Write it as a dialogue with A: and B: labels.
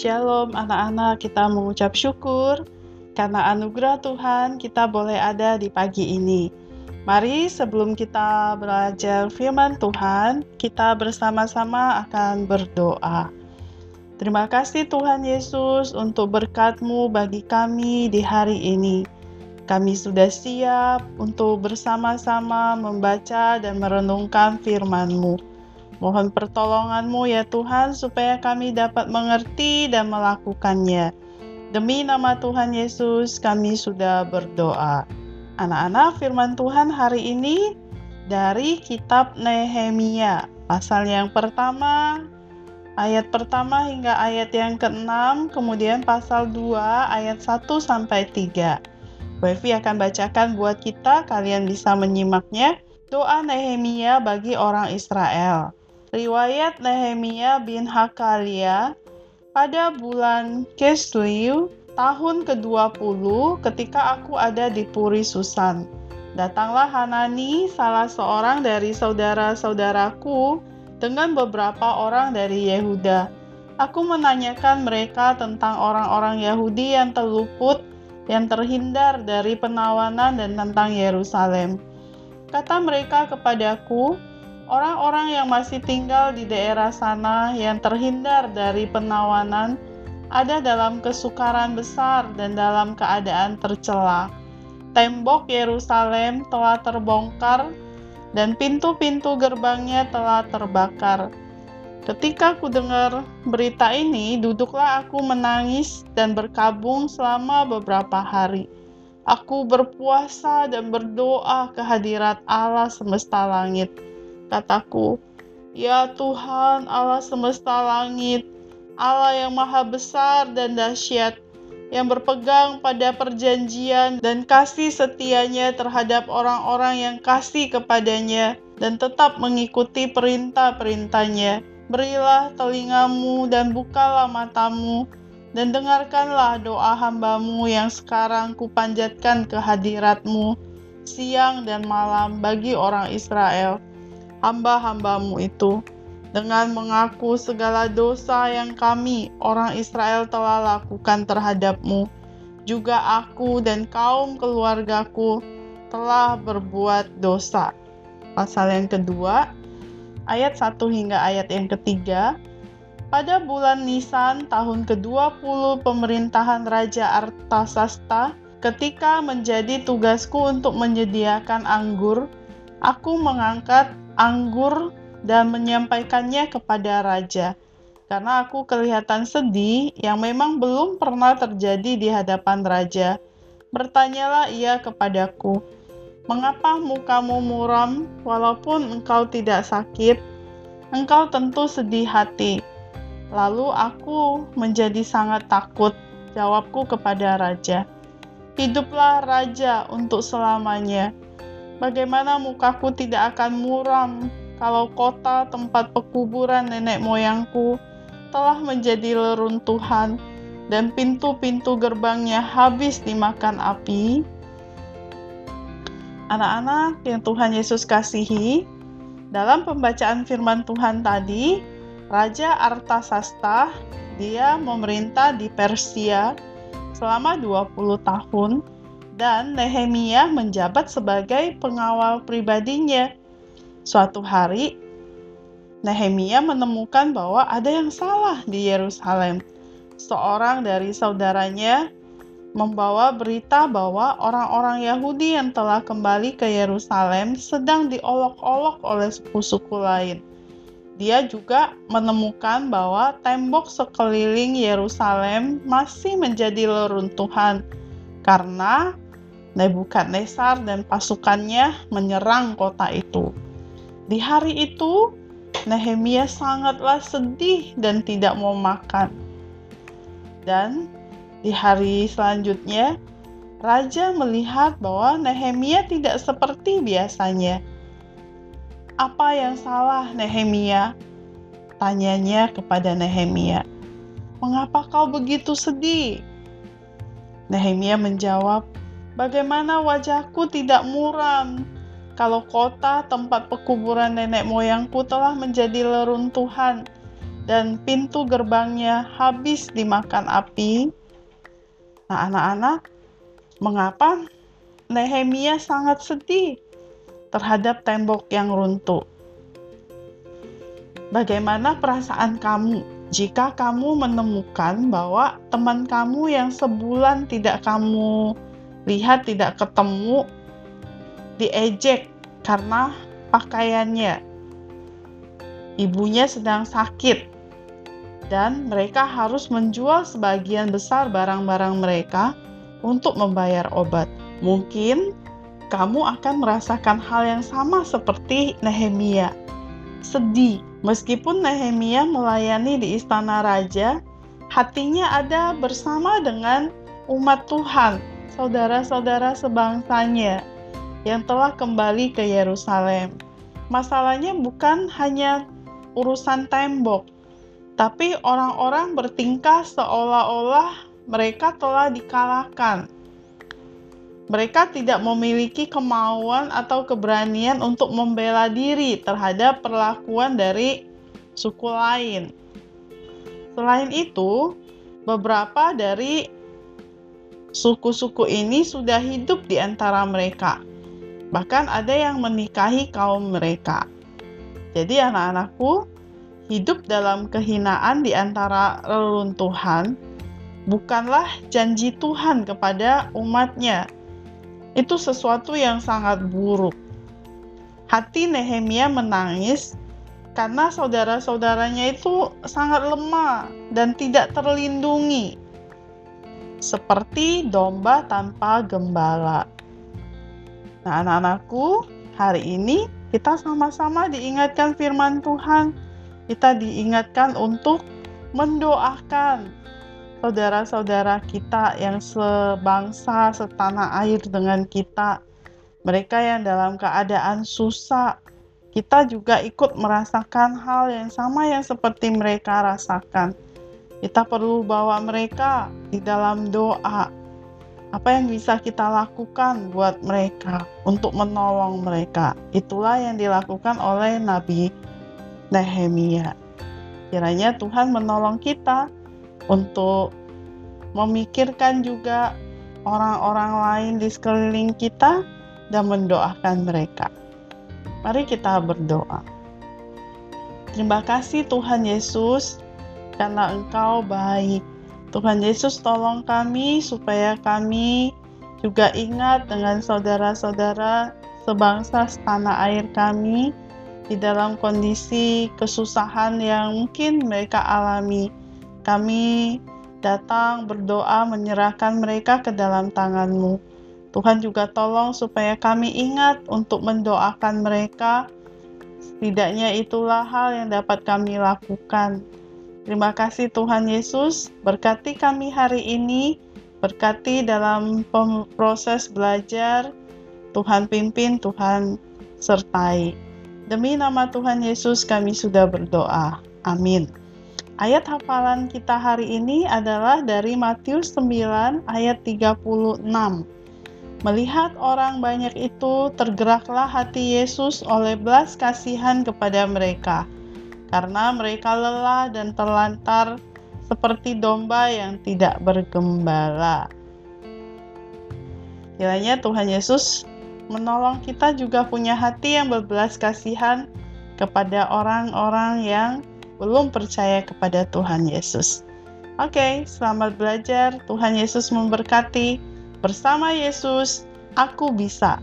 A: Shalom anak-anak, kita mengucap syukur karena anugerah Tuhan kita boleh ada di pagi ini. Mari sebelum kita belajar firman Tuhan, kita bersama-sama akan berdoa. Terima kasih Tuhan Yesus untuk berkat-Mu bagi kami di hari ini. Kami sudah siap untuk bersama-sama membaca dan merenungkan firman-Mu. Mohon pertolonganmu ya Tuhan supaya kami dapat mengerti dan melakukannya. Demi nama Tuhan Yesus kami sudah berdoa. Anak-anak firman Tuhan hari ini dari kitab Nehemia pasal yang pertama ayat pertama hingga ayat yang ke-6 kemudian pasal 2 ayat 1 sampai 3. Wevi akan bacakan buat kita, kalian bisa menyimaknya. Doa Nehemia bagi orang Israel. Riwayat Nehemia bin Hakalia pada bulan Kesliu tahun ke-20 ketika aku ada di Puri Susan. Datanglah Hanani, salah seorang dari saudara-saudaraku, dengan beberapa orang dari Yehuda. Aku menanyakan mereka tentang orang-orang Yahudi yang terluput, yang terhindar dari penawanan dan tentang Yerusalem. Kata mereka kepadaku, Orang-orang yang masih tinggal di daerah sana yang terhindar dari penawanan ada dalam kesukaran besar dan dalam keadaan tercela. Tembok Yerusalem telah terbongkar dan pintu-pintu gerbangnya telah terbakar. Ketika ku dengar berita ini, duduklah aku menangis dan berkabung selama beberapa hari. Aku berpuasa dan berdoa ke hadirat Allah semesta langit Kataku, Ya Tuhan Allah semesta langit, Allah yang maha besar dan dahsyat, yang berpegang pada perjanjian dan kasih setianya terhadap orang-orang yang kasih kepadanya dan tetap mengikuti perintah-perintahnya. Berilah telingamu dan bukalah matamu dan dengarkanlah doa hambamu yang sekarang kupanjatkan ke hadiratmu siang dan malam bagi orang Israel hamba-hambamu itu dengan mengaku segala dosa yang kami, orang Israel, telah lakukan terhadapmu. Juga aku dan kaum keluargaku telah berbuat dosa. Pasal yang kedua, ayat 1 hingga ayat yang ketiga, pada bulan Nisan tahun ke-20 pemerintahan Raja Artasasta, ketika menjadi tugasku untuk menyediakan anggur, aku mengangkat anggur dan menyampaikannya kepada raja. Karena aku kelihatan sedih yang memang belum pernah terjadi di hadapan raja. Bertanyalah ia kepadaku, "Mengapa mukamu muram walaupun engkau tidak sakit? Engkau tentu sedih hati." Lalu aku menjadi sangat takut. Jawabku kepada raja, "Hiduplah raja untuk selamanya." Bagaimana mukaku tidak akan muram kalau kota tempat pekuburan nenek moyangku telah menjadi leruntuhan dan pintu-pintu gerbangnya habis dimakan api? Anak-anak yang Tuhan Yesus kasihi, dalam pembacaan firman Tuhan tadi, Raja Artasasta dia memerintah di Persia selama 20 tahun dan Nehemia menjabat sebagai pengawal pribadinya. Suatu hari, Nehemia menemukan bahwa ada yang salah di Yerusalem. Seorang dari saudaranya membawa berita bahwa orang-orang Yahudi yang telah kembali ke Yerusalem sedang diolok-olok oleh suku-suku lain. Dia juga menemukan bahwa tembok sekeliling Yerusalem masih menjadi leruntuhan karena Nebukadnezar dan pasukannya menyerang kota itu. Di hari itu, Nehemia sangatlah sedih dan tidak mau makan. Dan di hari selanjutnya, raja melihat bahwa Nehemia tidak seperti biasanya. Apa yang salah, Nehemia? Tanyanya kepada Nehemia. Mengapa kau begitu sedih? Nehemia menjawab, Bagaimana wajahku tidak muram kalau kota tempat pekuburan nenek moyangku telah menjadi leruntuhan dan pintu gerbangnya habis dimakan api. Nah, anak-anak, mengapa Nehemia sangat sedih terhadap tembok yang runtuh? Bagaimana perasaan kamu jika kamu menemukan bahwa teman kamu yang sebulan tidak kamu lihat, tidak ketemu, diejek karena pakaiannya? Ibunya sedang sakit, dan mereka harus menjual sebagian besar barang-barang mereka untuk membayar obat. Mungkin kamu akan merasakan hal yang sama seperti Nehemia. Sedih, meskipun Nehemia melayani di istana raja, hatinya ada bersama dengan umat Tuhan, saudara-saudara sebangsanya yang telah kembali ke Yerusalem. Masalahnya bukan hanya urusan tembok, tapi orang-orang bertingkah seolah-olah mereka telah dikalahkan. Mereka tidak memiliki kemauan atau keberanian untuk membela diri terhadap perlakuan dari suku lain. Selain itu, beberapa dari suku-suku ini sudah hidup di antara mereka. Bahkan ada yang menikahi kaum mereka. Jadi anak-anakku, hidup dalam kehinaan di antara reruntuhan bukanlah janji Tuhan kepada umatnya. Itu sesuatu yang sangat buruk. Hati Nehemia menangis karena saudara-saudaranya itu sangat lemah dan tidak terlindungi, seperti domba tanpa gembala. Nah, anak-anakku, hari ini kita sama-sama diingatkan firman Tuhan. Kita diingatkan untuk mendoakan saudara-saudara kita yang sebangsa, setanah air dengan kita, mereka yang dalam keadaan susah, kita juga ikut merasakan hal yang sama yang seperti mereka rasakan. Kita perlu bawa mereka di dalam doa. Apa yang bisa kita lakukan buat mereka untuk menolong mereka? Itulah yang dilakukan oleh Nabi Nehemia. Kiranya Tuhan menolong kita untuk memikirkan juga orang-orang lain di sekeliling kita dan mendoakan mereka. Mari kita berdoa. Terima kasih Tuhan Yesus karena Engkau baik. Tuhan Yesus tolong kami supaya kami juga ingat dengan saudara-saudara sebangsa setanah air kami di dalam kondisi kesusahan yang mungkin mereka alami. Kami datang berdoa menyerahkan mereka ke dalam tanganmu. Tuhan juga tolong supaya kami ingat untuk mendoakan mereka. Setidaknya itulah hal yang dapat kami lakukan. Terima kasih Tuhan Yesus, berkati kami hari ini, berkati dalam proses belajar, Tuhan pimpin, Tuhan sertai. Demi nama Tuhan Yesus kami sudah berdoa. Amin. Ayat hafalan kita hari ini adalah dari Matius 9 ayat 36. Melihat orang banyak itu, tergeraklah hati Yesus oleh belas kasihan kepada mereka, karena mereka lelah dan terlantar seperti domba yang tidak bergembala. Kiranya Tuhan Yesus menolong kita juga punya hati yang berbelas kasihan kepada orang-orang yang belum percaya kepada Tuhan Yesus. Oke, okay, selamat belajar. Tuhan Yesus memberkati. Bersama Yesus, aku bisa.